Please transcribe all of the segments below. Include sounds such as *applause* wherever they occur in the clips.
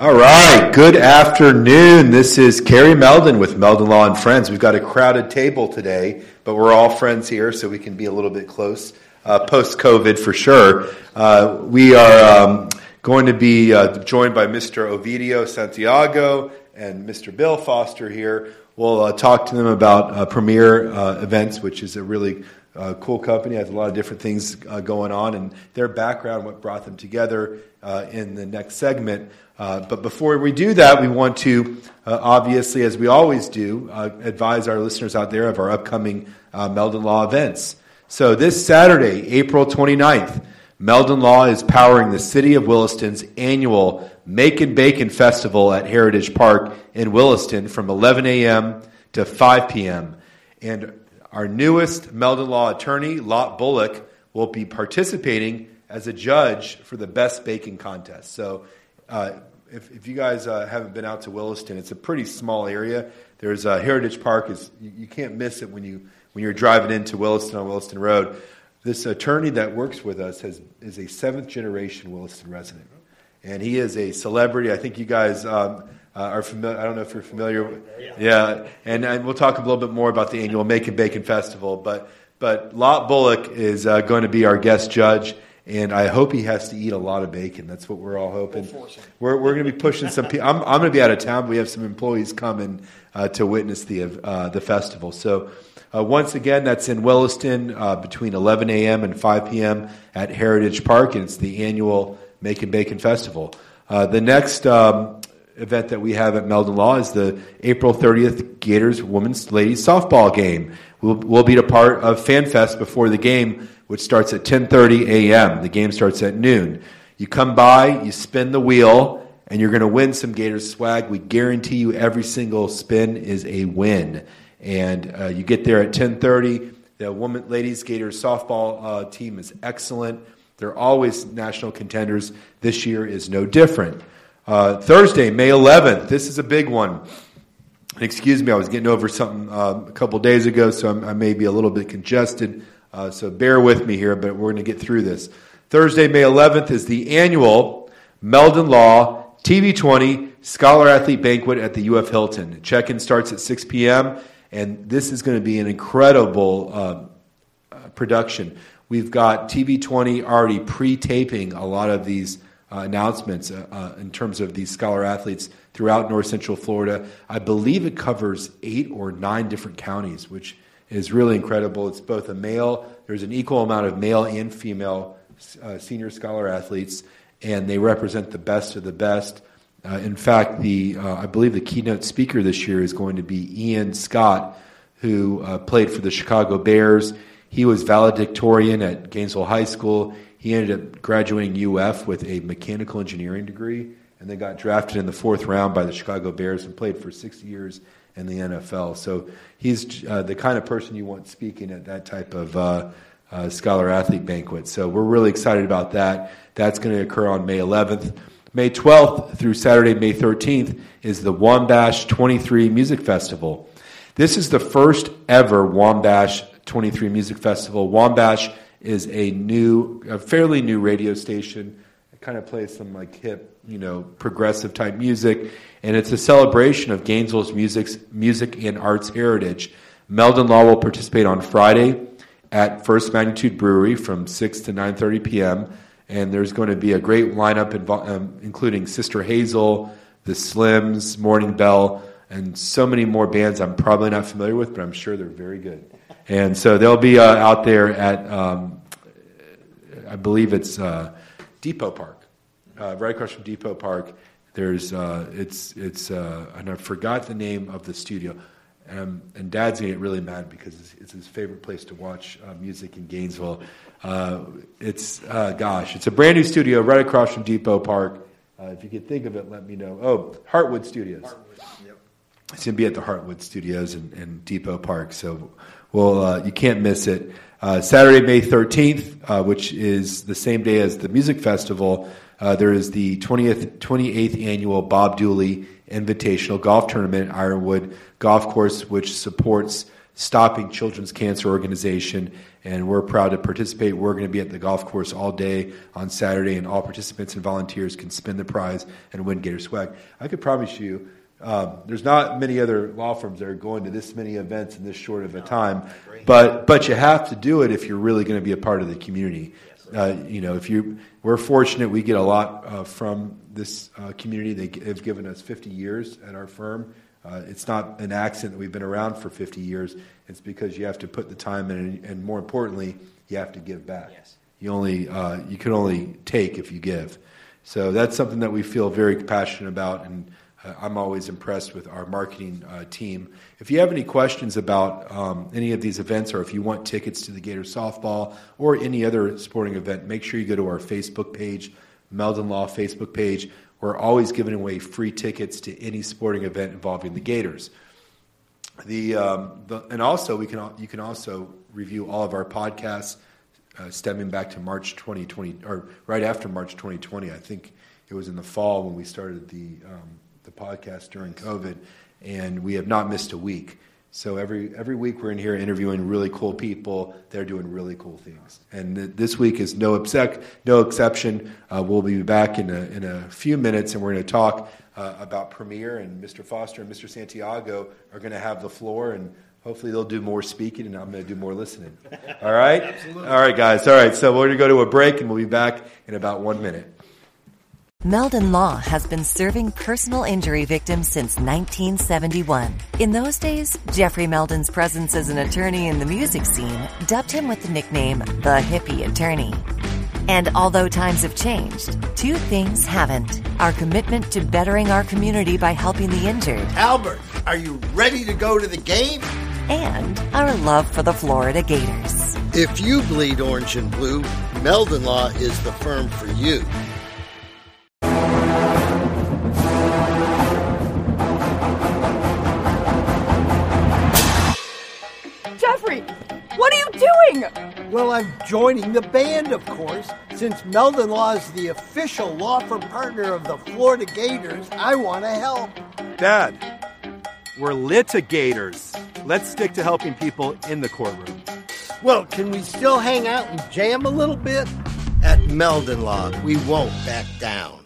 All right, good afternoon. This is Kerry Meldon with Meldon Law and Friends. We've got a crowded table today, but we're all friends here, so we can be a little bit close uh, post COVID for sure. Uh, we are um, going to be uh, joined by Mr. Ovidio Santiago and Mr. Bill Foster here. We'll uh, talk to them about uh, Premier uh, Events, which is a really uh, cool company, has a lot of different things uh, going on, and their background, what brought them together uh, in the next segment. Uh, but before we do that, we want to, uh, obviously, as we always do, uh, advise our listeners out there of our upcoming Meldon Law events. So this Saturday, April 29th, Meldon Law is powering the City of Williston's annual Makin' Bacon Festival at Heritage Park in Williston from 11 a.m. to 5 p.m. And our newest Meldon Law attorney, Lot Bullock, will be participating as a judge for the best baking contest. So, uh, if, if, you guys uh, haven't been out to Williston, it's a pretty small area. There's uh, Heritage Park. Is you, you, can't miss it when you when you're driving into Williston on Williston Road. This attorney that works with us has is a seventh generation Williston resident, and he is a celebrity. I think you guys. Um, uh, are familiar. I don't know if you're familiar. Yeah, and, and we'll talk a little bit more about the annual Makin' Bacon Festival. But but Lot Bullock is uh, going to be our guest judge, and I hope he has to eat a lot of bacon. That's what we're all hoping. We're we're going to be pushing some. people. I'm I'm going to be out of town. But we have some employees coming uh, to witness the uh, the festival. So. Uh, once again, that's in Williston uh, between 11 a.m. and 5 p.m. at Heritage Park, and it's the annual Makin' Bacon Festival. the next um, event that we have at Meldon Law is the April 30th Gators Women's Ladies Softball game. We'll, we'll be a part of FanFest before the game, which starts at 10:30 a.m. The game starts at noon. You come by, you spin the wheel, and you're going to win some Gators swag. We guarantee you every single spin is a win. And uh, you get there at 10:30. The women, ladies Gators softball uh, team is excellent. They're always national contenders. This year is no different. Uh, Thursday, May 11th. This is a big one. Excuse me, I was getting over something uh, a couple days ago, so I'm, i may be a little bit congested. Uh, so bear with me here, but we're going to get through this. Thursday, May 11th is the annual Meldon Law TV20 Scholar Athlete Banquet at the UF Hilton. Check in starts at 6 p.m., and this is going to be an incredible uh, uh, production. We've got TV20 already pre taping a lot of these uh, announcements uh, uh, in terms of these scholar athletes throughout North Central Florida. I believe it covers eight or nine different counties, which is really incredible. It's both a male, there's an equal amount of male and female uh, senior scholar athletes, and they represent the best of the best. Uh, in fact, the uh, I believe the keynote speaker this year is going to be Ian Scott, who played for the Chicago Bears. He was valedictorian at Gainesville High School. He ended up graduating UF with a mechanical engineering degree and then got drafted in the fourth round by the Chicago Bears and played for six years in the NFL. So he's uh, the kind of person you want speaking at that type of uh, uh, scholar athlete banquet. So we're really excited about that. That's going to occur on May 11th. May 12th through Saturday, May 13th, is the Wabash 23 Music Festival. This is the first ever Wabash 23 Music Festival. Wabash is a new, a fairly new radio station. Kind of plays some like hip, you know, progressive type music, and it's a celebration of Gainesville's music's, music and arts heritage. Meldon Law will participate on Friday at First Magnitude Brewery from 6 to 9:30 p.m. And there's going to be a great lineup invo- um, including Sister Hazel, The Slims, Morning Bell, and so many more bands I'm probably not familiar with, but I'm sure they're very good. And so they'll be uh, out there at, um, I believe it's uh, Depot Park, uh, right across from Depot Park. There's, uh, it's, it's, uh, and I forgot the name of the studio. Um, and Dad's gonna get really mad because it's, it's his favorite place to watch uh, music in Gainesville. it's, gosh, it's a brand new studio right across from Depot Park. if you can think of it, let me know. Oh, Heartwood Studios. Heartwood, yep. It's going to be at the Heartwood Studios in, in Depot Park. So well, uh, you can't miss it. Uh, Saturday, May 13th, uh, which is the same day as the music festival, uh, there is the 20th, 28th annual Bob Dooley Invitational Golf Tournament Ironwood Golf Course, which supports Stopping Children's Cancer Organization, and we're proud to participate. We're going to be at the golf course all day on Saturday, and all participants and volunteers can spin the prize and win Gator swag. I could promise you. Uh, there's not many other law firms that are going to this many events in this short of a time, but but you have to do it if you're really going to be a part of the community. Uh, you know, if you, we're fortunate, we get a lot uh, from this uh, community. They have given us 50 years at our firm. Uh, it's not an accident that we've been around for 50 years. It's because you have to put the time in, and more importantly, you have to give back. Yes. You only uh, you can only take if you give. So that's something that we feel very passionate about, and I'm always impressed with our marketing uh, team. If you have any questions about um, any of these events, or if you want tickets to the Gator softball or any other sporting event, make sure you go to our Facebook page, Meldon Law Facebook page. We're always giving away free tickets to any sporting event involving the Gators. The, um, the and also we can you can also review all of our podcasts uh, stemming back to March 2020 or right after March 2020. I think it was in the fall when we started the um, the podcast during COVID, and we have not missed a week. So every every week we're in here interviewing really cool people. They're doing really cool things, and th- this week is no exec- no exception. Uh, we'll be back in a in a few minutes, and we're going to talk uh, about Premier and Mr. Foster and Mr. Santiago are going to have the floor, and hopefully they'll do more speaking, and I'm going to do more listening. *laughs* All right, Absolutely. all right, guys. All right, so we're going to go to a break, and we'll be back in about one minute. Meldon Law has been serving personal injury victims since 1971. In those days, Jeffrey Meldon's presence as an attorney in the music scene dubbed him with the nickname the hippie attorney. And although times have changed, two things haven't. Our commitment to bettering our community by helping the injured. Albert, are you ready to go to the game? And our love for the Florida Gators. If you bleed orange and blue, Meldon Law is the firm for you. Well, I'm joining the band, of course. Since Meldon Law is the official law firm partner of the Florida Gators, I want to help. Dad, we're litigators. Let's stick to helping people in the courtroom. Well, can we still hang out and jam a little bit? At Meldon Law, we won't back down.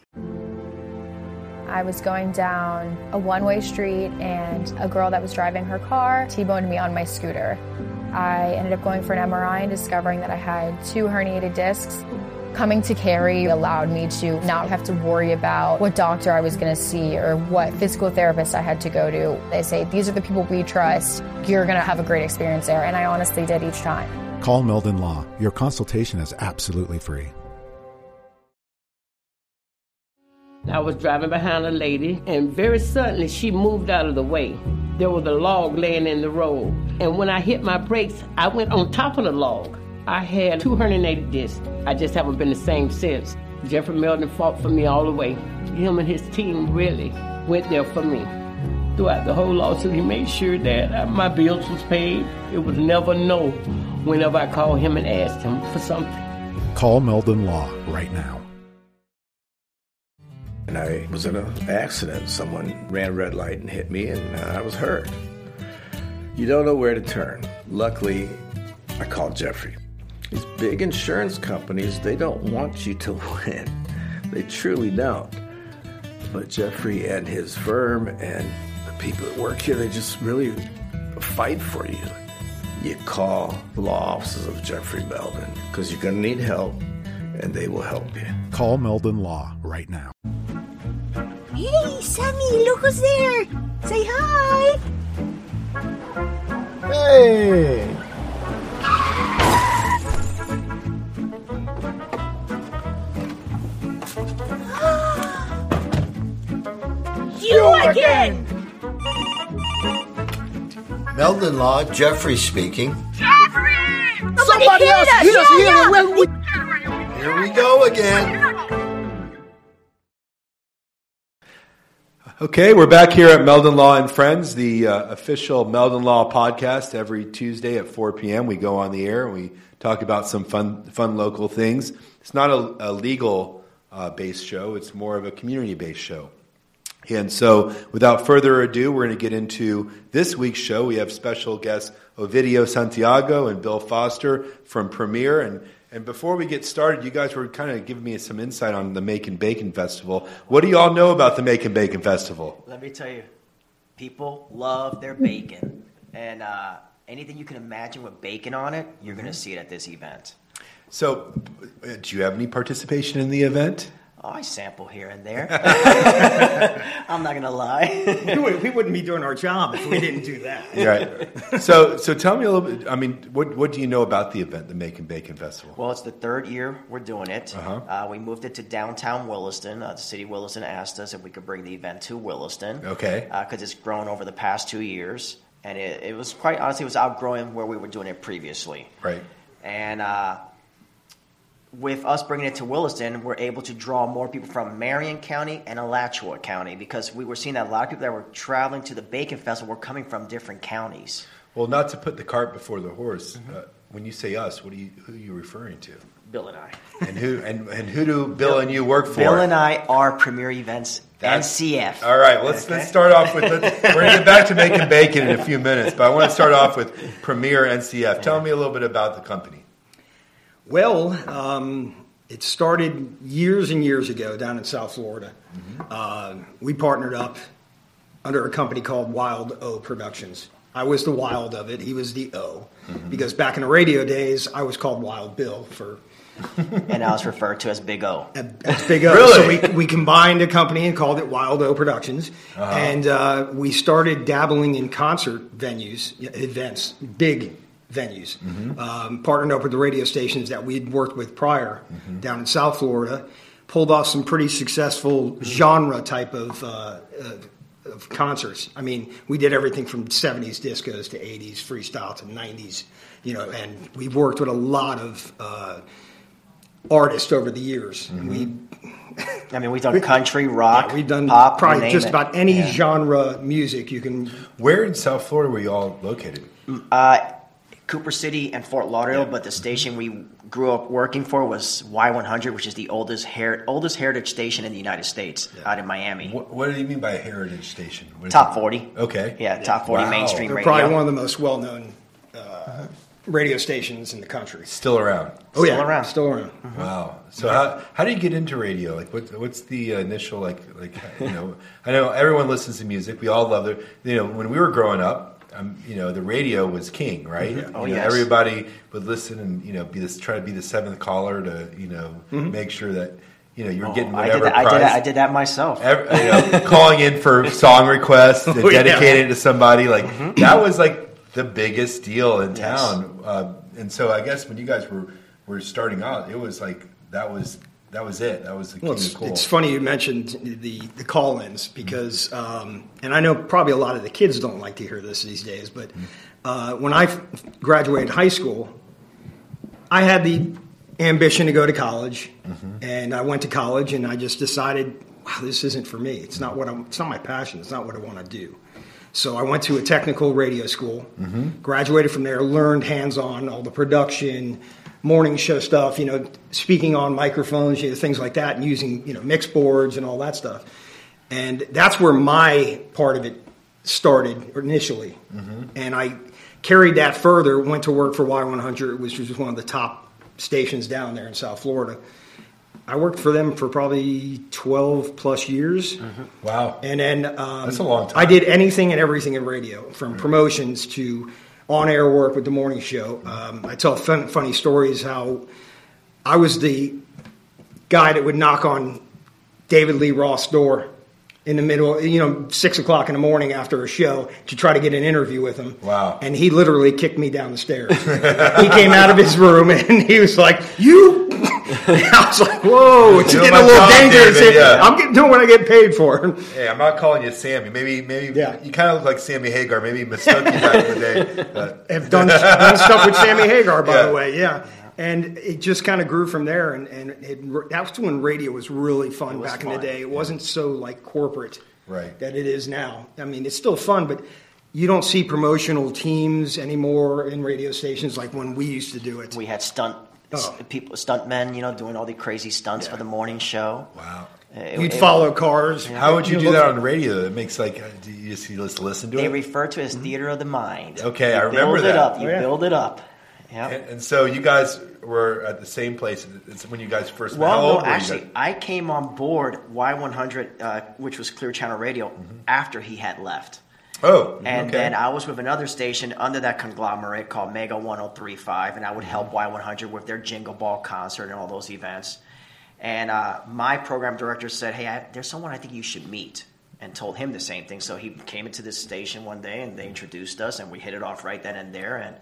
I was going down a one way street, and a girl that was driving her car T boned me on my scooter. I ended up going for an MRI and discovering that I had two herniated discs. Coming to Carey allowed me to not have to worry about what doctor I was going to see or what physical therapist I had to go to. They say, These are the people we trust. You're going to have a great experience there. And I honestly did each time. Call Meldon Law. Your consultation is absolutely free. I was driving behind a lady, and very suddenly she moved out of the way. There was a log laying in the road, and when I hit my brakes, I went on top of the log. I had 280 discs. I just haven't been the same since. Jeffrey Meldon fought for me all the way. Him and his team really went there for me. Throughout the whole lawsuit, he made sure that uh, my bills was paid. It was never no whenever I called him and asked him for something. Call Meldon Law right now. And I was in an accident. Someone ran a red light and hit me, and uh, I was hurt. You don't know where to turn. Luckily, I called Jeffrey. These big insurance companies, they don't want you to *laughs* win. They truly don't. But Jeffrey and his firm and the people that work here, they just really fight for you. You call the law offices of Jeffrey Meldon because you're going to need help and they will help you. Call Meldon Law right now. Hey, Sammy, look who's there. Say hi. Hey. *gasps* you again. Meldon Law, Jeffrey speaking. Jeffrey! Somebody, Somebody else hit us here. Yeah, yeah. Here we go again. Okay, we're back here at Meldon Law and Friends, the uh, official Meldon Law podcast. Every Tuesday at 4 p.m., we go on the air and we talk about some fun, fun local things. It's not a, a legal uh, based show; it's more of a community based show. And so, without further ado, we're going to get into this week's show. We have special guests Ovidio Santiago and Bill Foster from Premier. And, and before we get started, you guys were kind of giving me some insight on the Makin' Bacon Festival. What do you all know about the Makin' Bacon Festival? Let me tell you, people love their bacon. And uh, anything you can imagine with bacon on it, you're going to see it at this event. So, uh, do you have any participation in the event? Oh, I sample here and there. *laughs* *laughs* I'm not gonna lie. *laughs* we, would, we wouldn't be doing our job if we didn't do that. Right. So, so tell me a little bit. I mean, what what do you know about the event, the Makin' Bacon Festival? Well, it's the third year we're doing it. Uh-huh. Uh, we moved it to downtown Williston. Uh, the city of Williston asked us if we could bring the event to Williston. Okay. Because it's grown over the past two years, and it, it was quite honestly, it was outgrowing where we were doing it previously. Right. And uh, with us bringing it to Williston, we're able to draw more people from Marion County and Alachua County because we were seeing that a lot of people that were traveling to the Bacon Festival were coming from different counties. Well, not to put the cart before the horse. Mm-hmm. Uh, when you say us, what are you who are you referring to? Bill and I. And who and, and who do Bill and you work for? Bill and I are Premier Events That's- NCF. All right, let's Okay? let's start off with. We're going to get back to making bacon in a few minutes, but I want to start off with Premier NCF. Tell me a little bit about the company. Well, um, it started years and years ago down in South Florida. Uh, we partnered up under a company called Wild O Productions. I was the Wild of it. He was the O. Because back in the radio days, I was called Wild Bill for *laughs* and I was referred to as Big O. That's Big O. *laughs* Really? So we, we combined a company and called it Wild O Productions. And uh, we started dabbling in concert venues, events, big venues. Um, partnered up with the radio stations that we'd worked with prior down in South Florida. Pulled off some pretty successful genre type of, uh, uh, of concerts. I mean, we did everything from 70s discos to 80s freestyle to 90s, you know, and we've worked with a lot of uh, artists over the years. We I mean, we've done country, *laughs* rock, yeah, we've done pop, you probably name just it. about any Yeah. genre music you can. Where in South Florida were you all located? Uh, Cooper City and Fort Lauderdale, but the station we grew up working for was Y100, which is the oldest her- oldest heritage station in the United States, out in Miami. What, what do you mean by a heritage station? What is Top 40. Okay. Yeah, top 40 Wow. mainstream They're radio. probably one of the most well-known uh, radio stations in the country. Still around. Oh yeah, Still around. still around. Wow. So how how do you get into radio? Like what what's the initial like like you know I know everyone listens to music. We all love it. You know when we were growing up, um, you know the radio was king, right? Oh, You know, yes. Everybody would listen and you know be this try to be the seventh caller to you know make sure that you know you're Oh, getting I did, whatever that, I, did that, I did that myself. Ev- you know, *laughs* calling in for song requests *laughs* and Oh, yeah. dedicating it to somebody like that was like the biggest deal in Mm-hmm. Yes. town. Uh, and so I guess when you guys were were starting out, it was like that was that was it. That was the Well, it's, cool. it's funny you mentioned the the call-ins because, um, and I know probably a lot of the kids don't like to hear this these days, but uh, when I f- graduated high school, I had the ambition to go to college, and I went to college, and I just decided, wow, this isn't for me. It's not what I'm. It's not my passion. It's not what I want to do. So I went to a technical radio school, graduated from there, learned hands-on all the production, morning show stuff, you know, speaking on microphones, you know, things like that, and using you know mix boards and all that stuff. And that's where my part of it started initially, mm-hmm. and I carried that further. Went to work for Y100, which was one of the top stations down there in South Florida. I worked for them for probably 12 plus years. Mm-hmm. wow. And then um, That's a long time. I did anything and everything in radio, from mm-hmm. promotions to on-air work with the morning show. Um, I tell fun, funny stories how I was the guy that would knock on David Lee Roth's door in the middle, you know, six o'clock in the morning after a show to try to get an interview with him. Wow. And he literally kicked me down the stairs. *laughs* he came out of his room and he was like, "You." *laughs* I was like, "Whoa, it's Doing getting a little job, dangerous." David, yeah. I'm getting doing what I get paid for. Hey, I'm not calling you Sammy. Maybe, maybe Yeah. you kind of look like Sammy Hagar. Maybe he mistook you back in the day. But- *laughs* have done, done stuff with Sammy Hagar, by Yeah. the way. Yeah. And it just kind of grew from there. And, and it, that was when radio was really fun was back in the day. It wasn't so like corporate Right. that it is now. I mean, it's still fun, but you don't see promotional teams anymore in radio stations like when we used to do it. We had stunt Oh. people, stunt men, you know, doing all the crazy stunts for the morning show. Wow. It- You'd it- follow cars. How would you do that on radio? It makes like, uh, do you just, you just listen to They it? They refer to it as theater of the mind. Okay, You I remember that. up. You Oh, yeah. build it up. Yeah. and, and so you guys were at the same place. It's when you guys first met. How Well, no, actually, guys? I came on board Y100, uh, which was Clear Channel Radio, after he had left. Oh, And okay. then I was with another station under that conglomerate called Mega 1035, and I would help Y100 with their Jingle Ball concert and all those events. And uh, my program director said, Hey, I, there's someone I think you should meet, and told him the same thing. So he came into this station one day and they introduced us, and we hit it off right then and there. And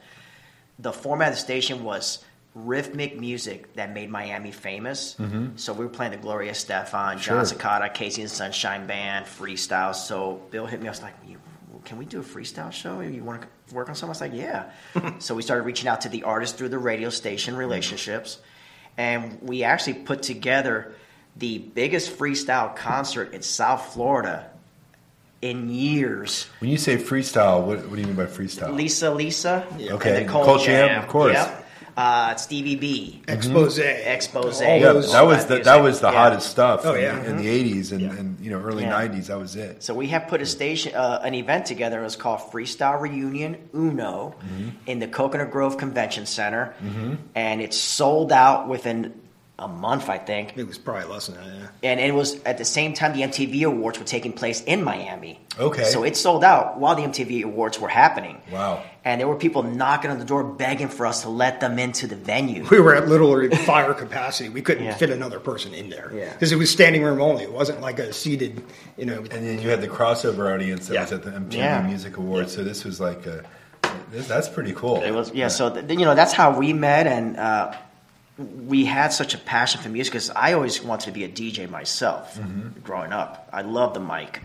the format of the station was rhythmic music that made Miami famous. So we were playing the Gloria Estefan, John Sure. Secada, KC and Sunshine Band, freestyle. So Bill hit me. I was like, you, "Can we do a freestyle show? You want to work on something?" I was like, "Yeah." *laughs* so we started reaching out to the artists through the radio station relationships, and we actually put together the biggest freestyle concert in South Florida in years. when you say freestyle, what, what do you mean by freestyle? Lisa, Lisa, Okay, and Nicole Nicole Jam, Jam, of course. Yep. Uh, Stevie B, Expose. Expose. Yeah, those- that was the, that was the Yeah. hottest stuff. Oh, in- yeah. in, the '80s and, and you know early Yeah. '90s. That was it. So we have put a station, uh, an event together. It was called Freestyle Reunion Uno Mm-hmm. in the Coconut Grove Convention Center, and it sold out within a month, I think. It was probably less than that. Yeah. And it was at the same time the MTV Awards were taking place in Miami. Okay. So it sold out while the MTV Awards were happening. Wow. And there were people knocking on the door begging for us to let them into the venue. We were at literally fire capacity. We couldn't Yeah. fit another person in there Yeah. because it was standing room only. It wasn't like a seated, you know. And then you had the crossover audience that Yeah. was at the MTV Yeah. Music Awards. So this was like a, this, that's pretty cool. It was yeah. So th- you know that's how we met, and uh, we had such a passion for music because I always wanted to be a DJ myself growing up. I love the mic,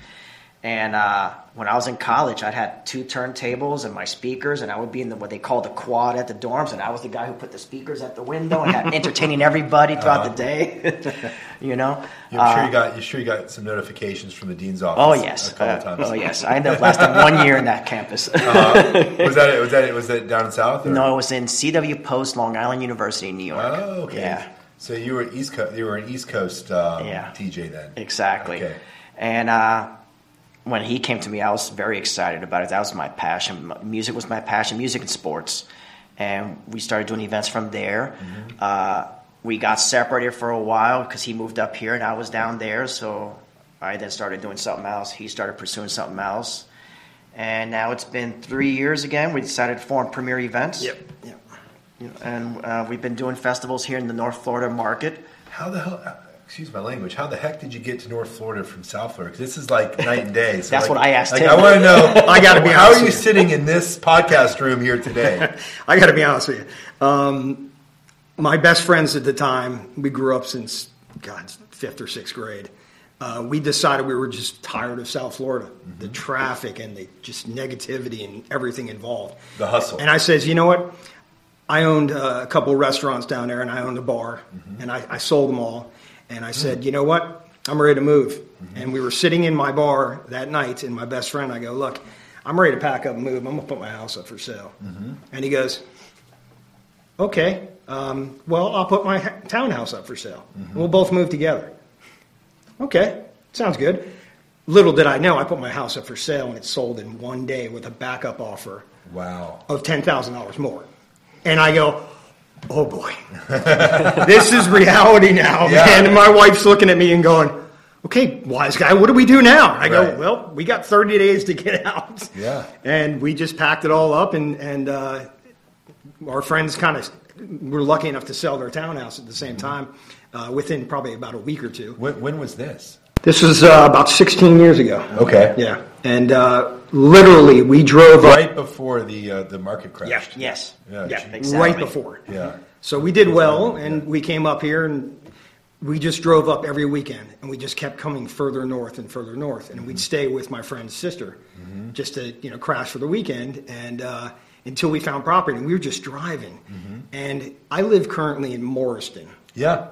and uh, when I was in college, I had two turntables and my speakers, and I would be in the what they call the quad at the dorms, and I was the guy who put the speakers at the window and had *laughs* entertaining everybody throughout the day. *laughs* you know, I'm Uh, sure you got you sure you got some notifications from the dean's office. Oh yes, a couple Uh, times. oh yes. I ended up lasting one year in that campus. *laughs* Uh, was that it? Was that it? Was that down south? Or? no, it was in CW Post, Long Island University, in New York. Oh, okay. Yeah. So you were East Coast. You were an East Coast um, Yeah. DJ then. Exactly. Okay. And uh, when he came to me, I was very excited about it. That was my passion. Music was my passion, music and sports. And we started doing events from there. Mm-hmm. Uh, we got separated for a while because he moved up here and I was down there. So I then started doing something else. He started pursuing something else. And now it's been three years again. We decided to form Premier Events. Yep. Yep. And uh, we've been doing festivals here in the North Florida market. How the hell? Excuse my language. How the heck did you get to North Florida from South Florida? 'Cause this is like *laughs* night and day. So That's like- what I asked like, him. I want to know. *laughs* I gotta be How are you sitting in this podcast room here today? *laughs* I got to be honest with you. Um, my best friends at the time, we grew up since God fifth or sixth grade. Uh, we decided we were just tired of South Florida, Mm-hmm. the traffic and the just negativity and everything involved. The hustle. And I says, you know what? I owned uh, a couple of restaurants down there, and I owned a bar, Mm-hmm. and I, I sold them all. And I said, you know what? I'm ready to move. Mm-hmm. And we were sitting in my bar that night, and my best friend, I go, look, I'm ready to pack up and move. I'm gonna put my house up for sale. Mm-hmm. And he goes, okay, um, well, I'll put my ha- townhouse up for sale. Mm-hmm. We'll both move together. Okay, sounds good. Little did I know, I put my house up for sale, and it sold in one day with a backup offer wow. of ten thousand dollars more. And I go, oh boy, *laughs* this is reality now, Yeah. man. And my wife's looking at me and going, okay, wise guy, what do we do now? I go, well, we got thirty days to get out. Yeah. And we just packed it all up, and and uh, our friends kind of were lucky enough to sell their townhouse at the same time uh, within probably about a week or two. When, when was this? This was uh, about 16 years ago. Okay. Yeah, and uh, literally we drove up. Right before the uh, the market crashed. Yeah. Yes. Yeah. Yeah, Exactly. right before. Yeah. So we did well, and we came up here, and we just drove up every weekend, and we just kept coming further north and further north, and we'd stay with my friend's sister, just to you know crash for the weekend, and uh, until we found property, and we were just driving, and I live currently in Morriston, Yeah.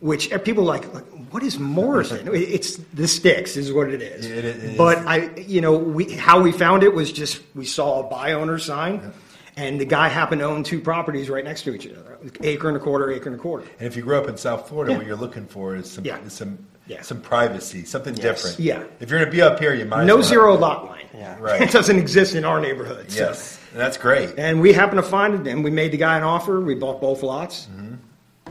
Which uh, people are like, like what is Morriston? *laughs* It's the sticks is what it is. It- it is. But I, you know, we how we found it was just we saw a buy owner sign, and the guy happened to own two properties right next to each other, acre and a quarter, acre and a quarter. And if you grew up in South Florida, Yeah. what you're looking for is some Yeah. some Yeah. some privacy, something Yes. different. Yeah. If you're going to be up here, you might as No well have- zero lot line. Yeah. Right. *laughs* It doesn't exist in our neighborhood. so- Yes, and that's great. And we happened to find it, and we made the guy an offer. We bought both lots, Mm-hmm.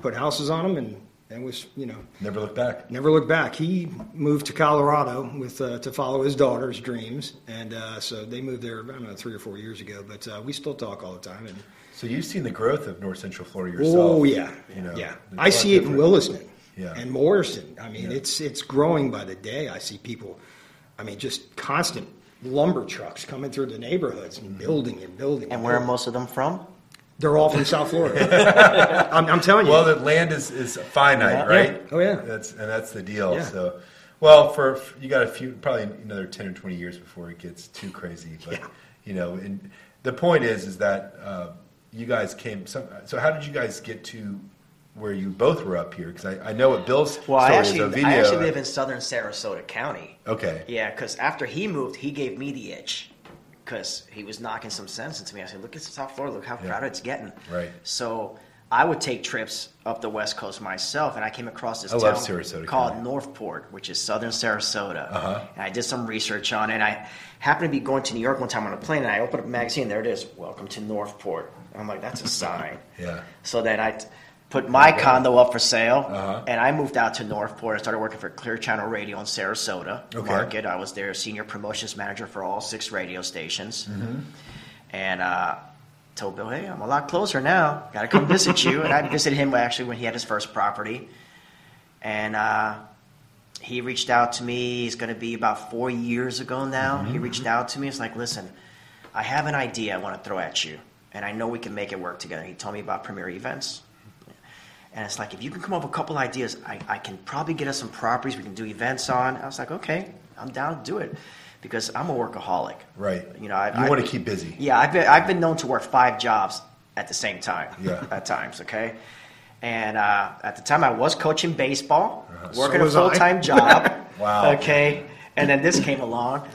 put houses on them, and and was you know Never look back. never looked back. He moved to Colorado with uh, to follow his daughter's dreams, and uh, so they moved there. I don't know three or four years ago, but uh, we still talk all the time. And So you've seen the growth of North Central Florida yourself. oh yeah, You know, yeah. it's a I lot see it in different. Williston Yeah. and Morriston. I mean, Yeah. it's it's growing by the day. I see people. I mean, just constant lumber trucks coming through the neighborhoods and building and building. And where are most of them from? They're all from *laughs* South Florida. I'm, I'm telling you. Well, the land is, is finite, Yeah. right? Yeah. Oh, yeah. That's and that's the deal. Yeah. So, well, for you got a few, probably another ten or twenty years before it gets too crazy. But Yeah. you know, and the point is, is that uh, you guys came. Some, so, how did you guys get to where you both were up here? Because I, I know what Bill's Well, story I is. actually, I actually live in southern Sarasota County. Okay. Yeah, because after he moved, he gave me the itch because he was knocking some sense into me. I said, "Look at the South Florida. Look how Yeah. crowded it's getting." Right. So I would take trips up the West Coast myself, and I came across this I town Sarasota called County. Northport, which is southern Sarasota. Uh-huh. And I did some research on it. And I happened to be going to New York one time on a plane, and I opened up a magazine. There it is. Welcome to Northport. I'm like, that's a sign. *laughs* Yeah. So then I t- put my condo up for sale, Uh-huh. and I moved out to Northport. I started working for Clear Channel Radio in Sarasota Okay. market. I was their senior promotions manager for all six radio stations, Mm-hmm. and uh, told Bill, "Hey, I'm a lot closer now. Got to come visit you." And I *laughs* visited him actually when he had his first property, and. Uh, he reached out to me. He's going to be about four years ago now. Mm-hmm. He reached out to me. It's like, listen, I have an idea I want to throw at you, and I know we can make it work together. He told me about premier events. And it's like, if you can come up with a couple ideas, I, I can probably get us some properties we can do events on. I was like, okay, I'm down to do it because I'm a workaholic. Right. You know, I, You I- want to keep busy. Yeah, I've been, I've been known to work five jobs at the same time. Yeah. *laughs* At times, okay? And uh, at the time, I was coaching baseball, working So a full time *laughs* job. Wow. Okay. And then this came along.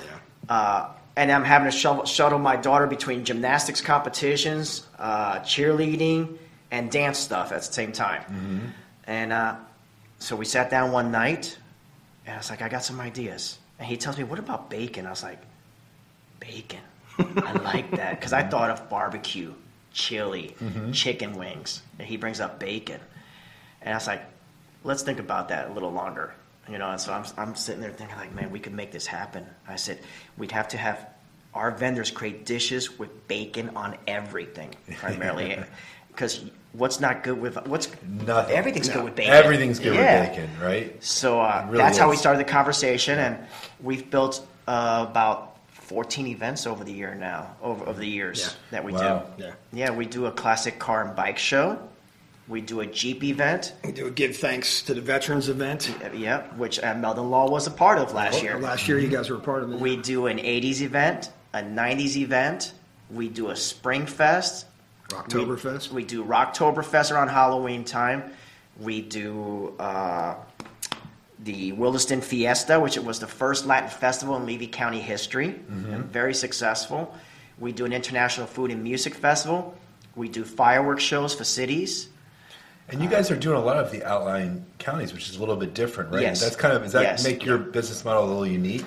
Uh, and I'm having to shuttle, shuttle my daughter between gymnastics competitions, uh, cheerleading, and dance stuff at the same time. Mm-hmm. And uh, so we sat down one night, and I was like, I got some ideas. And he tells me, What about bacon? I was like, Bacon. I like *laughs* that because I thought of barbecue, chili, chicken wings, and he brings up bacon, and I was like, let's think about that a little longer, you know. And so I'm I'm sitting there thinking like, man, we could make this happen. I said we'd have to have our vendors create dishes with bacon on everything, primarily, *laughs* because what's not good with what's Nothing. everything's good with bacon. Everything's good Yeah. with bacon, right? So uh, really that's how we started the conversation, and we've built uh, about 14 events over the year now, over, over the years Yeah. that we Wow. do. Yeah. Yeah, we do a classic car and bike show. We do a Jeep event. We do a give thanks to the veterans event. Yeah, which uh, Meldon Law was a part of last year. Last year, you guys were a part of it. We do an 80s event, a 90s event. We do a Spring Fest. Rocktoberfest. We, we do Rocktoberfest around Halloween time. We do uh, the Williston Fiesta, which it was the first Latin festival in Levy County history, and very successful. We do an international food and music festival. We do fireworks shows for cities. And you guys are doing a lot of the outlying counties, which is a little bit different, right? Yes. That's kind of does that Yes. make your business model a little unique?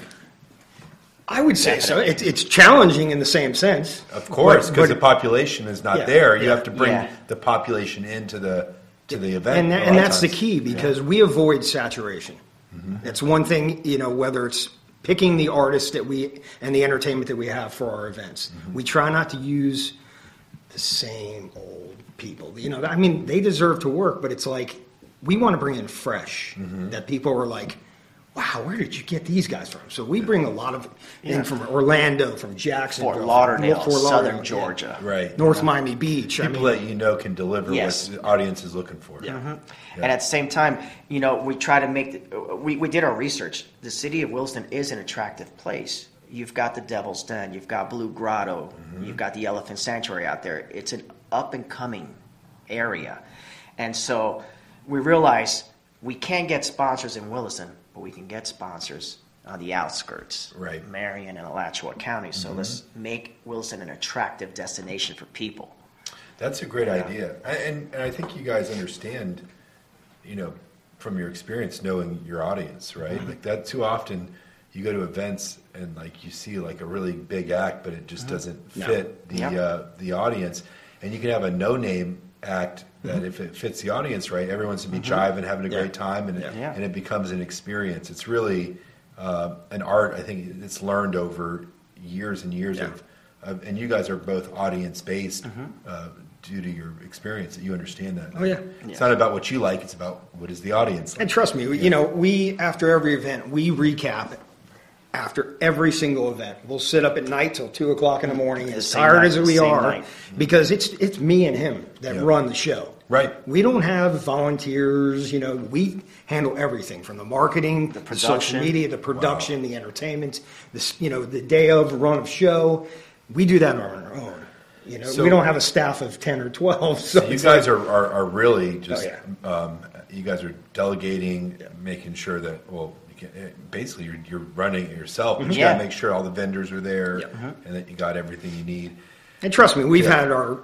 I would say so. *laughs* It, it's challenging in the same sense. Of course, because the population is not Yeah, there. You yeah, have to bring yeah. the population into the to the event, and, that, and that's the key because we avoid saturation. Mm-hmm. It's one thing, you know, whether it's picking the artists that we and the entertainment that we have for our events. Mm-hmm. We try not to use the same old people. You know, I mean, they deserve to work, but it's like we want to bring in fresh mm-hmm. that people are like. Wow, where did you get these guys from? So we bring a lot of in from Orlando, from Jacksonville, Fort from Lauderdale, Fort Lauderdale, Southern yeah. Georgia. right? North Miami Beach. I People mean, that you know can deliver Yes. what the audience is looking for. Mm-hmm. And at the same time, you know, we try to make. The, we we did our research. The city of Williston is an attractive place. You've got the Devil's Den. You've got Blue Grotto. Mm-hmm. You've got the Elephant Sanctuary out there. It's an up and coming area, and so we realize we can get sponsors in Williston, but we can get sponsors on the outskirts, Right. Marion and Alachua County. So let's make Williston an attractive destination for people. That's a great idea, and, and I think you guys understand. You know, from your experience knowing your audience, right? Mhm. Like that too often you go to events and like you see like a really big act, but it just Mhm. doesn't No. fit the Yep. uh, the audience. And you can have a no name act that if it fits the audience right, everyone's gonna be Mhm. jiving, having a Yeah. great time, and it, Yeah. and it becomes an experience. It's really uh, an art. I think it's learned over years and years Yeah. of, of, and you guys are both audience based Mm-hmm. uh, due to your experience. That you understand that. Oh, yeah. It's Yeah. not about what you like. It's about what is the audience. Like. And trust me, you know, we after every event we recap it after every single event. We'll sit up at night till two o'clock in the morning, as tired night, as we are, night. because it's it's me and him that Yeah. run the show. Right. We don't have volunteers. You know, we handle everything from the marketing, the, social media, the production, the entertainment, the s- you know the day of run of show. We do that on our own. You know, So- we don't have a staff of ten or twelve. So So you guys like- are, are, are really just, Oh, um, you guys are delegating, making sure that, well, you can, eh, basically you're, you're running it yourself. But you Yeah. gotta make sure all the vendors are there Yep. and that you got everything you need. And trust me, we've Yeah. had our,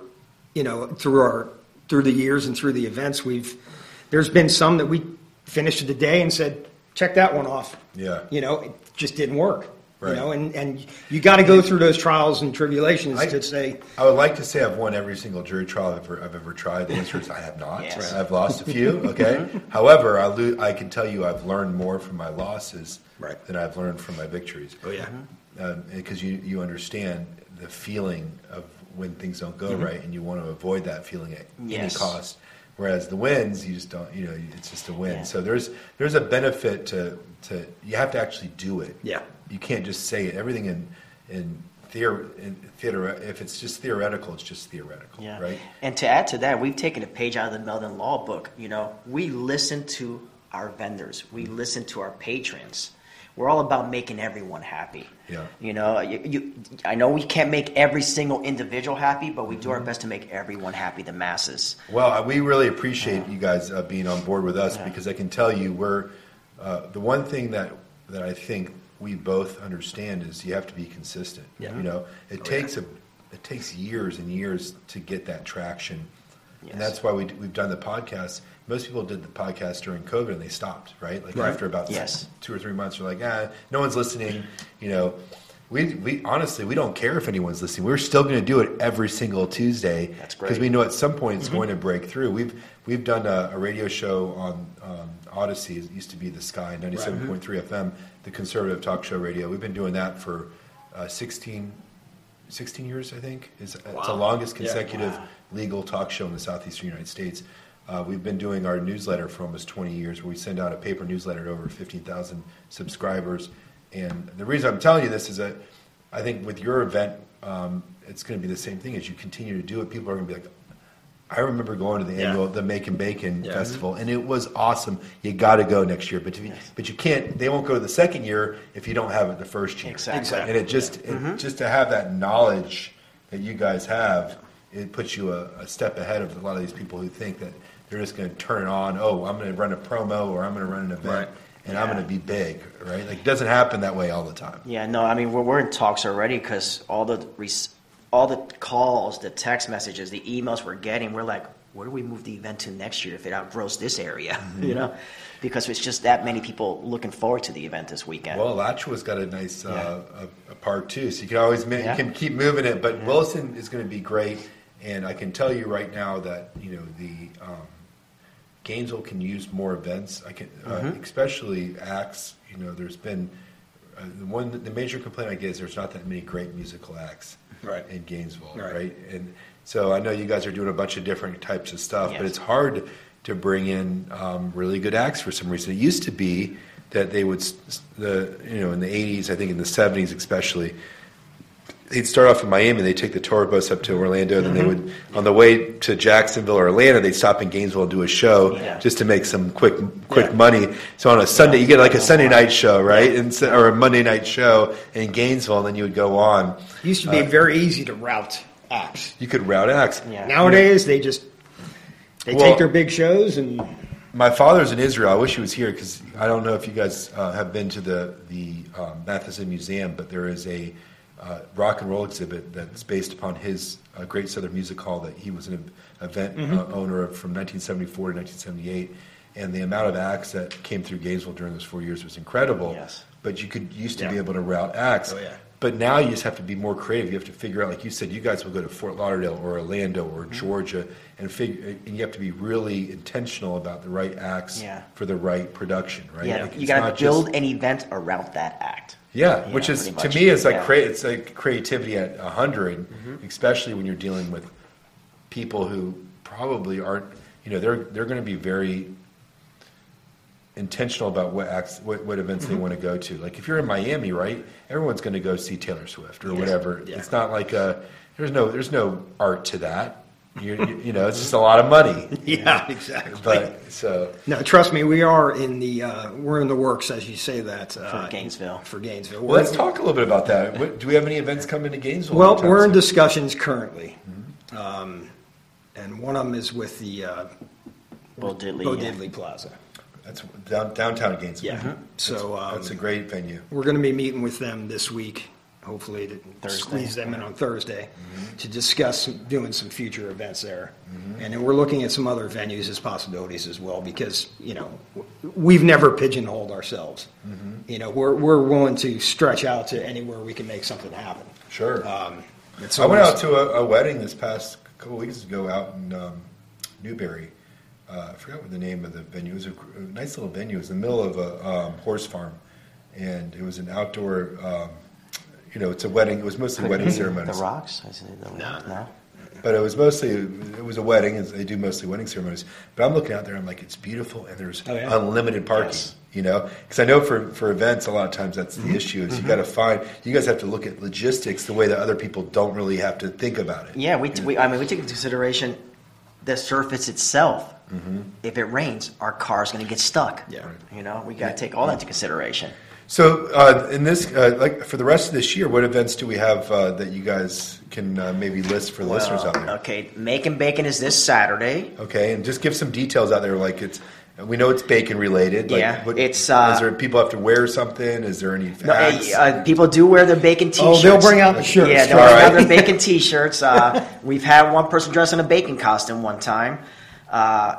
you know, through our through the years and through the events, we've there's been some that we finished the day and said, check that one off. Yeah. You know, it just didn't work. Right. You know, and, and you got to go through those trials and tribulations I- to say, I would like to say I've won every single jury trial I've ever, I've ever tried. The answer is I have not. Yes. I've lost a few. *laughs* Okay. However, I, lo- I can tell you I've learned more from my losses Right. than I've learned from my victories. oh yeah, uh, because you you understand the feeling of when things don't go Mhm. right, and you want to avoid that feeling at any cost. Whereas the wins, you just don't. You know, it's just a win. Yeah. So there's there's a benefit to to you have to actually do it. Yeah. You can't just say it. Everything in in theater in theater if it's just theoretical, it's just theoretical. Yeah. Right. And to add to that, we've taken a page out of the Meldon Law book. You know, we listen to our vendors, we listen to our patrons. We're all about making everyone happy. Yeah. You know, you, you, I know we can't make every single individual happy, but we do Mm-hmm. our best to make everyone happy, the masses. Well, we really appreciate you guys uh, being on board with us Yeah. because I can tell you we're uh, the one thing that that I think we both understand is you have to be consistent. Yeah. You know, it Oh, takes a it takes years and years to get that traction, Yes. and that's why we we've done the podcast. Most people did the podcast during COVID and they stopped, right? Like Right. after about Yes. two or three months, you're like, ah, no one's listening. You know, we we honestly we don't care if anyone's listening. We're still going to do it every single Tuesday. That's great. because we know at some point it's Mm-hmm. going to break through. We've we've done a, a radio show on um, Odyssey. It used to be the Sky ninety seven point three FM, the conservative talk show radio. We've been doing that for uh, 16, 16 years, I think. It's, it's the Wow. longest Yeah. consecutive Wow. legal talk show in the southeastern United States. Uh, we've been doing our newsletter for almost 20 years, where we send out a paper newsletter to over 15,000 subscribers. And the reason I'm telling you this is that I think with your event, um, it's going to be the same thing. As you continue to do it, people are going to be like, I remember going to the Yeah. annual the Makin' Bacon Yeah. festival, and it was awesome. You got to go next year, but if you, but you can't. They won't go to the second year if you don't have it the first year. Exactly. Exactly. And it just it, just to have that knowledge that you guys have, it puts you a, a step ahead of a lot of these people who think that they're just going to turn it on. Oh, I'm going to run a promo or I'm going to run an event. Right. And I'm going to be big, right? Like it doesn't happen that way all the time. Yeah, no, I mean we're, we're in talks already because all the res- all the calls, the text messages, the emails we're getting, we're like, where do we move the event to next year if it outgrows this area? *laughs* Mm-hmm. You know, because it's just that many people looking forward to the event this weekend. Well, Alachua's got a nice uh, a, a part too, so you can always ma- Yeah. you can keep moving it. But Williston is going to be great, and I can tell you right now that you know the um, Gainesville can use more events. I can, uh, Mhm. especially acts. You know, there's been uh, the one the major complaint I get is there's not that many great musical acts Right. in Gainesville, Right. right? And so I know you guys are doing a bunch of different types of stuff, but it's hard to bring in um, really good acts for some reason. It used to be that they would, the you know, in the '80s, I think in the '70s especially, they'd start off in Miami, they'd take the tour bus up to Orlando, and then they would, on the way to Jacksonville or Atlanta, they'd stop in Gainesville and do a show Yeah. just to make some quick quick Yeah. money. So on a Sunday, you get like a Sunday night show, right, and so- or a Monday night show in Gainesville, and then you would go on. it used to be Uh, very easy to route acts. You could route acts. Yeah. Nowadays, they just they Well- take their big shows and My father's in Israel. I wish he was here because I don't know if you guys uh, have been to the the um, Matheson Museum, but there is a uh, rock and roll exhibit that's based upon his uh, Great Southern Music Hall that he was an event Mhm. uh, owner of from 1974 to 1978. and the amount of acts that came through Gainesville during those four years was incredible. Yes. But you could used to Yeah. be able to route acts. Oh, yeah. But now you just have to be more creative. You have to figure out, like you said, you guys will go to Fort Lauderdale or Orlando or Mm-hmm. Georgia, and figure, and you have to be really intentional about the right acts Yeah. for the right production, right? Yeah, Like, you got to build just- an event around that act. Yeah, Yeah, which is to me, it's like Yeah. crea- it's like creativity at 100 Mm-hmm. especially when you're dealing with people who probably aren't. You know, they're they're going to be very intentional about what acts, what, what events Mm-hmm. they want to go to. Like if you're in Miami, right? Everyone's going to go see Taylor Swift or whatever. Yeah. It's not like a there's no there's no art to that. You, you, you know, it's just a lot of money. *laughs* Yeah, exactly. But so No, trust me, we are in the uh, we're in the works as you say that uh, For Gainesville. For Gainesville, well, let's talk a little bit about that. What, do we have any events coming to Gainesville? Well, we're in discussions currently, Mm-hmm. um, and one of them is with the uh, Bo Diddley. Bo yeah. Plaza. That's down, downtown Gainesville. Yeah. So um, That's a great venue. we're going to be meeting with them this week, hopefully to Thursday. squeeze them in on Thursday Mm-hmm. to discuss doing some future events there. And then we're looking at some other venues as possibilities as well because you know w- we've never pigeonholed ourselves. Mm-hmm. You know we're we're willing to stretch out to anywhere we can make something happen. Sure. Um, it's I went almost- out to a, a wedding this past couple weeks ago out in um, Newberry. Uh, I forgot what the name of the venue. It was a, gr- a nice little venue. It was in the middle of a um, horse farm, and it was an outdoor. Um, you know, it's a wedding. It was mostly wedding ceremonies. The Rocks? I said the no. no. But it was mostly it was a wedding. and They do mostly wedding ceremonies. But I'm looking out there. I'm like, it's beautiful, and there's Oh, yeah. unlimited parking. Yes. You know, because I know for for events, a lot of times that's Mm-hmm. the issue. Is you got to find. You guys have to look at logistics the way that other people don't really have to think about it. Yeah, we, we I mean we take into consideration the surface itself. Mm-hmm. If it rains, our car's going to get stuck. Yeah. You know, we got to take all that into consideration. So, uh, in this, uh, like for the rest of this year, what events do we have uh, that you guys can uh, maybe list for listeners out there? Okay, Makin' Bacon is this Saturday. Okay, and just give some details out there. Like it's, we know it's bacon related. Like, Yeah, what- it's, uh, is there people have to wear something? Is there any No, uh, uh, people do wear their bacon Oh, T-shirts. they'll bring out the shirts. Yeah, they'll All bring out their bacon T-shirts. Uh, *laughs* we've had one person dress in a bacon costume one time, uh,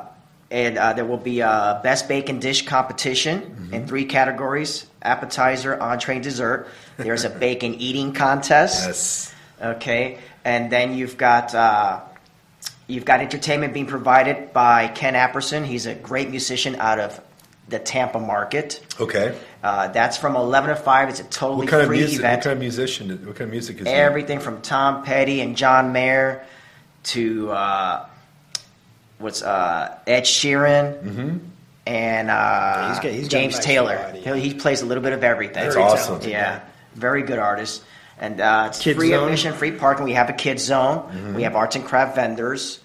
and uh, there will be a best bacon dish competition Mm-hmm. in three categories: appetizer, entree, dessert. There's a *laughs* bacon eating contest. yes. Okay, and then you've got uh, you've got entertainment being provided by Ken Apperson. He's a great musician out of the Tampa market. Okay. Uh, that's from 11 to 5. It's a totally What kind of free music? event. What kind of musician? What kind of music is? Everything from Tom Petty and John Mayer to uh, what's uh, Ed Sheeran Mm-hmm. And uh, he's got- he's James nice Taylor. variety. He, he plays a little bit of everything. That's awesome. talented, Yeah, very good artist. And uh, it's Kids free zone. admission, free parking. We have a kids zone. Mm-hmm. We have arts and craft vendors.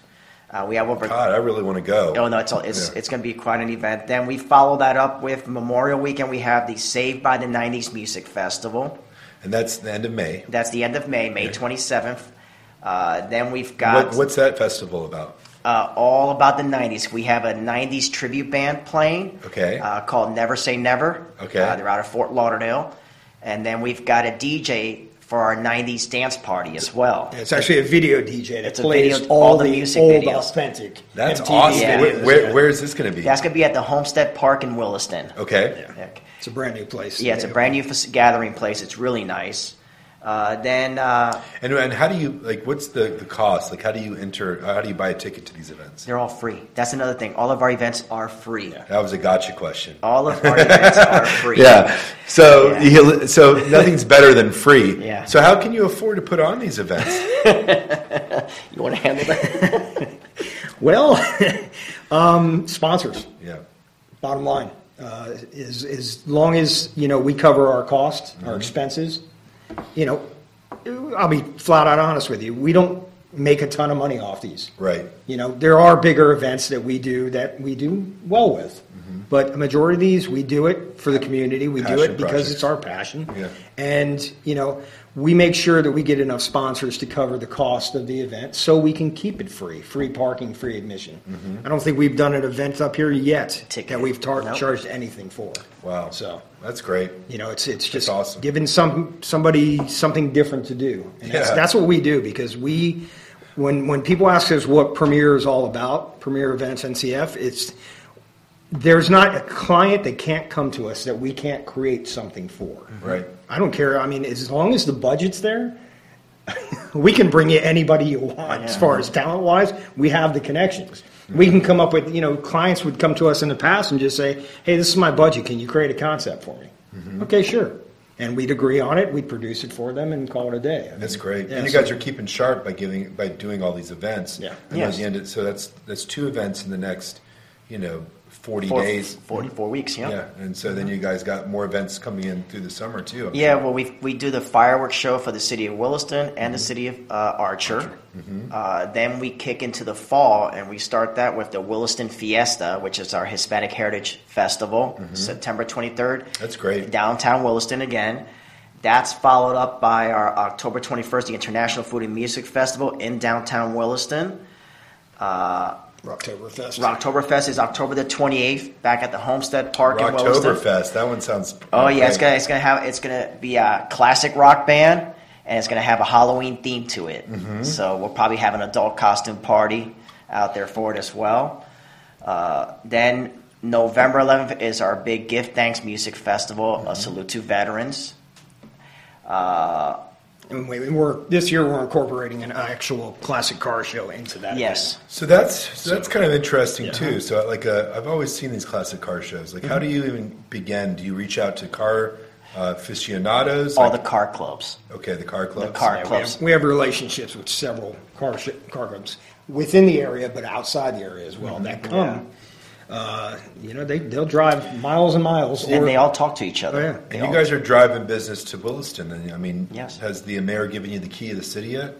Uh, we have over. God, I really want to go. Oh no, it's it's, Yeah. it's going to be quite an event. Then we follow that up with Memorial Weekend. We have the Saved by the '90s Music Festival. And that's the end of May. That's the end of May, May 27th. Uh, then we've got What, what's that festival about? Uh, all about the 90s. We have a 90s tribute band playing Okay. uh, called Never Say Never. Okay. Uh, they're out of Fort Lauderdale. And then we've got a DJ for our 90s dance party as well. It's actually a video DJ that It's a plays video- all, all the the music old videos. authentic. That's MTV awesome. Yeah. Where, where, where is this going to be? That's going to be at the Homestead Park in Williston. okay. Yeah. It's a brand new place. Yeah, it's a brand new fac- gathering place. It's really nice. Uh, then uh, And, and how do you like? What's the, the cost? Like, how do you enter? How do you buy a ticket to these events? they're all free. That's another thing. All of our events are free. That was a gotcha question. All of our events are free. *laughs* Yeah. So Yeah. you- so nothing's better than free. Yeah. So how can you afford to put on these events? *laughs* You want to handle that? *laughs* Well, um, sponsors. yeah. Bottom line uh, is as long as you know we cover our costs, our expenses. You know, I'll be flat out honest with you. We don't make a ton of money off these. Right. You know, there are bigger events that we do that we do well with. But a majority of these, we do it for the community. We do it because projects. it's our passion. Yeah. And, you know, we make sure that we get enough sponsors to cover the cost of the event so we can keep it free free parking, free admission. Mm-hmm. I don't think we've done an event up here yet Ticket. that we've tar- Nope. charged anything for. Wow. So. That's great. You know, it's it's That's just awesome. giving some somebody something different to do, and that's, Yeah. that's what we do because we, when when people ask us what Premier is all about, Premier Events NCF, it's there's not a client that can't come to us that we can't create something for. Right. I don't care. I mean, as long as the budget's there, *laughs* we can bring you anybody you want. As far as talent wise, we have the connections. We can come up with, you know, clients would come to us in the past and just say, hey, this is my budget. Can you create a concept for me? Mm-hmm. Okay, sure. And we'd agree on it. We'd produce it for them and call it a day. I mean, That's great. yeah, and you so- guys are keeping sharp by giving by doing all these events. Yeah. And Yes. by the end of- so that's that's two events in the next, you know, forty Four- days. 44 weeks, yeah. Yeah. And so then you guys got more events coming in through the summer too. I'm Yeah, sure. well, we we do the fireworks show for the city of Williston and the city of uh, Archer. Uh, then we kick into the fall, and we start that with the Williston Fiesta, which is our Hispanic Heritage Festival, September 23rd. That's great. Downtown Williston again. That's followed up by our October 21st, the International Food and Music Festival in downtown Williston. Uh, Rocktoberfest. Rocktoberfest is October the 28th, back at the Homestead Park in. Rocktoberfest. That one sounds. Oh yeah, it's gonna it's gonna have it's gonna be a classic rock band, and it's gonna have a Halloween theme to it. Mm-hmm. So we'll probably have an adult costume party out there for it as well. Uh, then November 11th is our big gift thanks music festival, Mm-hmm. a salute to veterans. Uh, And we, we're, this year we're incorporating an actual classic car show into that. yes, So that's so that's kind of interesting Yeah. too. So like uh, I've always seen these classic car shows. Like Mm-hmm. how do you even begin? Do you reach out to car uh, aficionados? all Like- the car clubs. okay, the car clubs. The car Yeah, we, clubs. have, we have relationships with several car sh- car clubs within the area, but outside the area as well that come. Uh, you know, they they'll drive miles and miles. And or- they all talk to each other. Oh, yeah. They And you all- guys are driving business to Williston. And I mean, Yes. has the mayor given you the key of the city yet?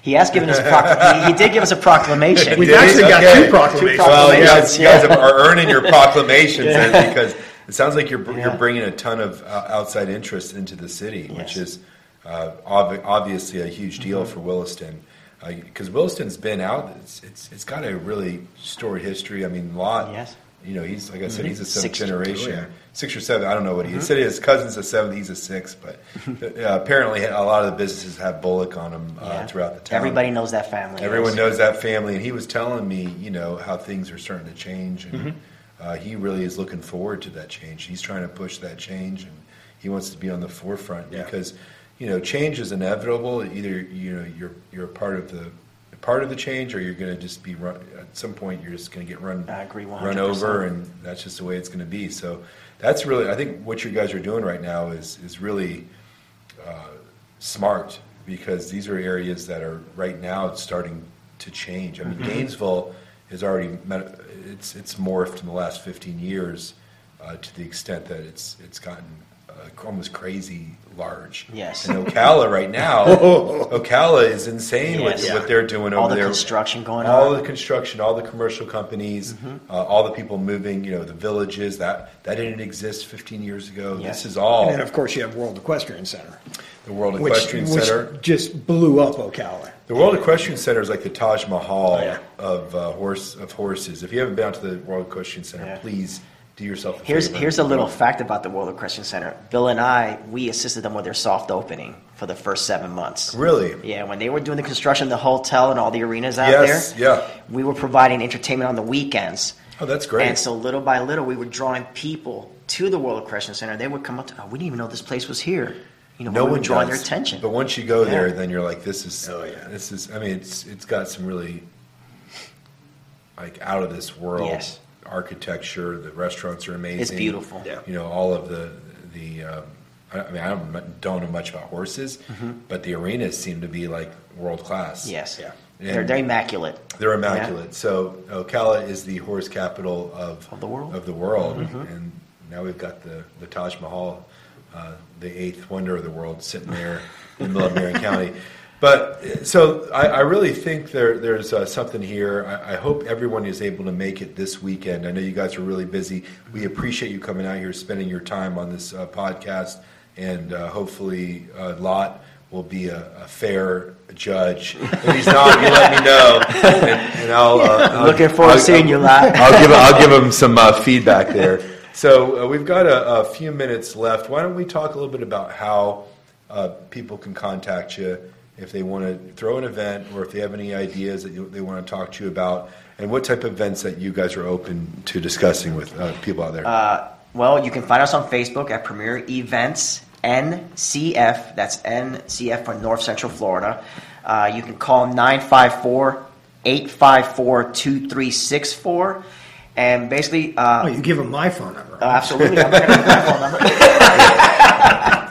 he has given us a procl- *laughs* he, he did give us a proclamation. We've Did he? actually got Okay. two proclamations. Well, you Proclamations, guys, you guys are earning your *laughs* proclamations then because it sounds like you're Yeah. you're bringing a ton of uh, outside interest into the city, which Yes. Mm-hmm. is uh, ob- obviously a huge deal for Williston. Because Williston's been out, it's, it's it's got a really storied history. I mean, Lot. Yes. You know, he's like I said, he's a seventh Six- generation, six or seven. I don't know what he, he said. His cousin's a seventh, he's a sixth. But *laughs* uh, apparently, a lot of the businesses have Bullock on them uh, Yeah. throughout the town. Everybody knows that family. Everyone yes. knows that family, and he was telling me, you know, how things are starting to change, and Mm-hmm. uh, he really is looking forward to that change. He's trying to push that change, and he wants to be on the forefront Yeah. because, you know, change is inevitable. Either you know you're you're a part of the part of the change, or you're going to just be run. At some point, you're just going to get run run over, and that's just the way it's going to be. So that's really, I think, what you guys are doing right now is is really smart because these are areas that are right now starting to change. I mean, Mm-hmm. Gainesville is already met, it's it's morphed in the last 15 years uh, to the extent that it's it's gotten uh, almost crazy large. Yes. And Ocala right now, *laughs* Ocala is insane Yes. with Yeah. what they're doing All over the there. construction going all on. All the construction, all the commercial companies, Mm-hmm. uh, all the people moving. You know, the villages that that didn't exist 15 years ago. Yes. This is all And then, of course, you have World Equestrian Center, the World which, Equestrian which Center. just blew up Ocala. The World Equestrian Center is like the Taj Mahal Oh, yeah. of uh, horse of horses. If you haven't been out to the World Equestrian Center, Yeah. please do yourself a Here's favor. here's a little fact about the World Equestrian Center. Bill and I we assisted them with their soft opening for the first seven months. Really? Yeah, when they were doing the construction, of the hotel and all the arenas out Yes, there. yeah. We were providing entertainment on the weekends. Oh, that's great. And so little by little, we were drawing people to the World Equestrian Center. They would come up to, oh, we didn't even know this place was here. You know, no we were one drawing their attention. But once you go Yeah. there, then you're like, this is. Oh, yeah. This is. I mean, it's it's got some really like out of this world Yes. Architecture. The restaurants are amazing. It's beautiful. Yeah. You know, all of the the. Um, I I mean, I don't, don't know much about horses, but the arenas seem to be like world class. Mm-hmm. yes. Yeah. They're, And- they're immaculate. They're immaculate. So Ocala is the horse capital of Of the world. Of the world, and now we've got the the Taj Mahal, uh, the eighth wonder of the world, sitting there in the middle of Marion County. But so I, I really think there there's uh, something here. I, I hope everyone is able to make it this weekend. I know you guys are really busy. We appreciate you coming out here, spending your time on this uh, podcast, and uh, hopefully uh, Lot will be a, a fair judge. If he's not, you let me know, and, and I'll. Uh, *laughs* I'll- Looking forward to I'll- seeing you, Lot. *laughs* I'll give I'll give him some uh, feedback there. So uh, we've got a, a few minutes left. Why don't we talk a little bit about how uh, people can contact you if they want to throw an event or if they have any ideas that you, they want to talk to you about, and what type of events that you guys are open to discussing with uh, people out there? Uh, well, you can find us on Facebook at Premier Events NCF. That's NCF for North Central Florida. Uh, you can call 954 854 2364. And basically, uh, Oh, you give them my phone number. oh, absolutely, I'm going to give my phone number. *laughs*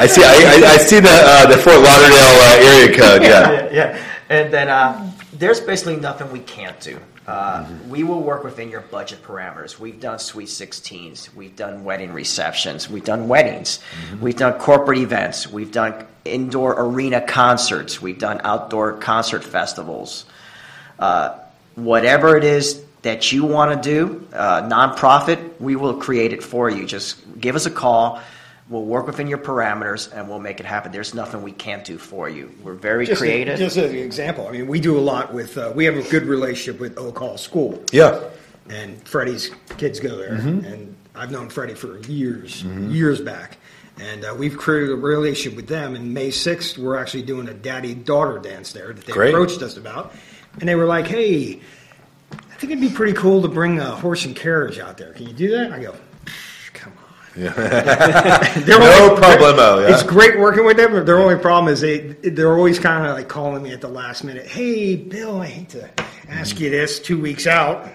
I see. I, I, see the uh, the Fort Lauderdale uh, area code. Yeah. *laughs* yeah, yeah. And then uh, there's basically nothing we can't do. Uh, Mm-hmm. We will work within your budget parameters. We've done sweet 16s. We've done wedding receptions. We've done weddings. Mm-hmm. We've done corporate events. We've done indoor arena concerts. We've done outdoor concert festivals. Uh, whatever it is that you want to do, uh, nonprofit, we will create it for you. Just give us a call. We'll work within your parameters and we'll make it happen. There's nothing we can't do for you. We're very Just, creative. just as an example, I mean, we do a lot with. Uh, we have a good relationship with Oak Hall School. Yeah. and Freddie's kids go there. Mhm. And I've known Freddie for years, years back. And uh, we've created a relationship with them. And May 6th, we're actually doing a daddy daughter dance there that they Great. approached us about. And they were like, hey, I think it'd be pretty cool to bring a horse and carriage out there. Can you do that? I go, Yeah. *laughs* No only- problemo. Yeah. It's great working with them, but their only problem is they they're always kind of like calling me at the last minute. Hey, Bill, I hate to ask you this two weeks out.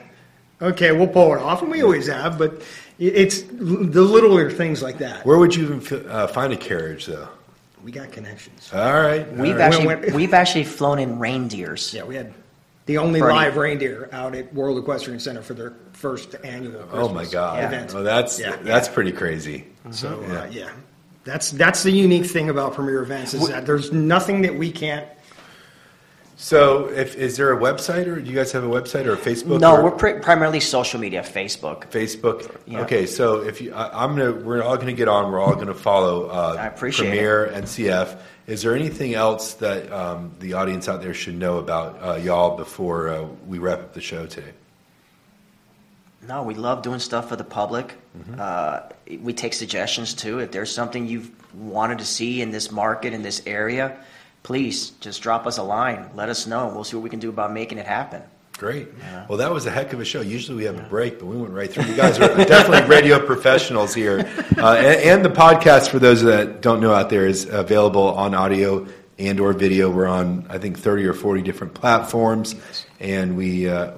Okay, we'll pull it off, and we always have, but it's the littler things like that. Where would you even fi- uh, find a carriage, though? We got connections. All right. all We've right. actually When- when- we've actually flown in reindeers. Yeah, we had the only live reindeer out at World Equestrian Center for their first annual. Oh my God! event. Oh, that's Yeah. that's pretty crazy. So uh, yeah, that's that's the unique thing about premier events is that there's nothing that we can't. So, if is there a website, or do you guys have a website or a Facebook? No, or- we're pri- primarily social media, Facebook. Facebook. Yeah. Okay, so if you, I, I'm gonna, we're all gonna get on. We're all gonna follow. Uh, I appreciate Premier NCF. Is there anything else that um, the audience out there should know about uh, y'all before uh, we wrap up the show today? No, we love doing stuff for the public. Mm-hmm. Uh, we take suggestions too. If there's something you've wanted to see in this market, in this area, please just drop us a line. Let us know. We'll see what we can do about making it happen. Great. Well, that was a heck of a show. Usually we have a break, but we went right through. You guys are *laughs* definitely radio professionals here. Uh, and, and the podcast, for those that don't know out there, is available on audio and or video. We're on, I think, 30 or 40 different platforms. And we, uh,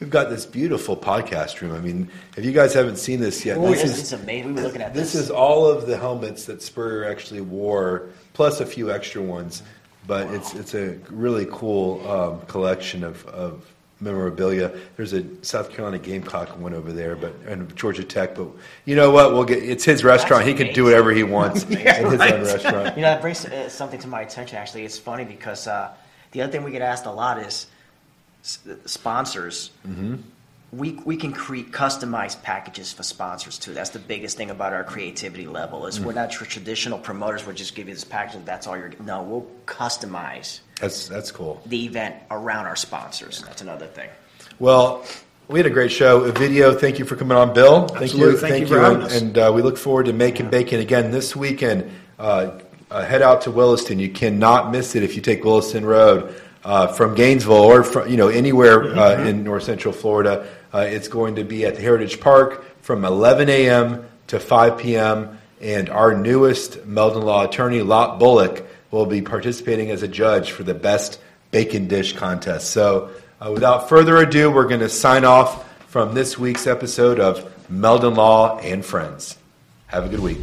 we've got this beautiful podcast room. I mean, if you guys haven't seen this yet, Oh, this it's, is it's amazing. We were looking at this this. is all of the helmets that Spurrier actually wore, plus a few extra ones. But it's it's a really cool um, collection of, of memorabilia. There's a South Carolina Gamecock one over there, but and Georgia Tech. But you know what? We'll get. It's his restaurant. he can do whatever he wants *laughs* in his own restaurant. You know, that brings uh, something to my attention. Actually, it's funny because uh, the other thing we get asked a lot is s- sponsors. Mm-hmm. We we can create customized packages for sponsors too. That's the biggest thing about our creativity level is we're Mm. not tr- traditional promoters. We'll just give you this package. and That's all you're. No, we'll customize That's that's cool. the event around our sponsors. That's another thing. Well, we had a great show. Ovidio. Thank you for coming on, Bill. Thank Absolutely. you. Thank you for having and, us. and uh, we look forward to making bacon again this weekend. Uh, uh, head out to Williston. You cannot miss it if you take Williston Road uh, from Gainesville or from you know anywhere uh, in North Central Florida. Uh, it's going to be at the Heritage Park from 11 a.m. to 5 p.m. And our newest Meldon Law attorney, Lot Bullock, will be participating as a judge for the best bacon dish contest. So, uh, without further ado, we're going to sign off from this week's episode of Meldon Law and Friends. Have a good week.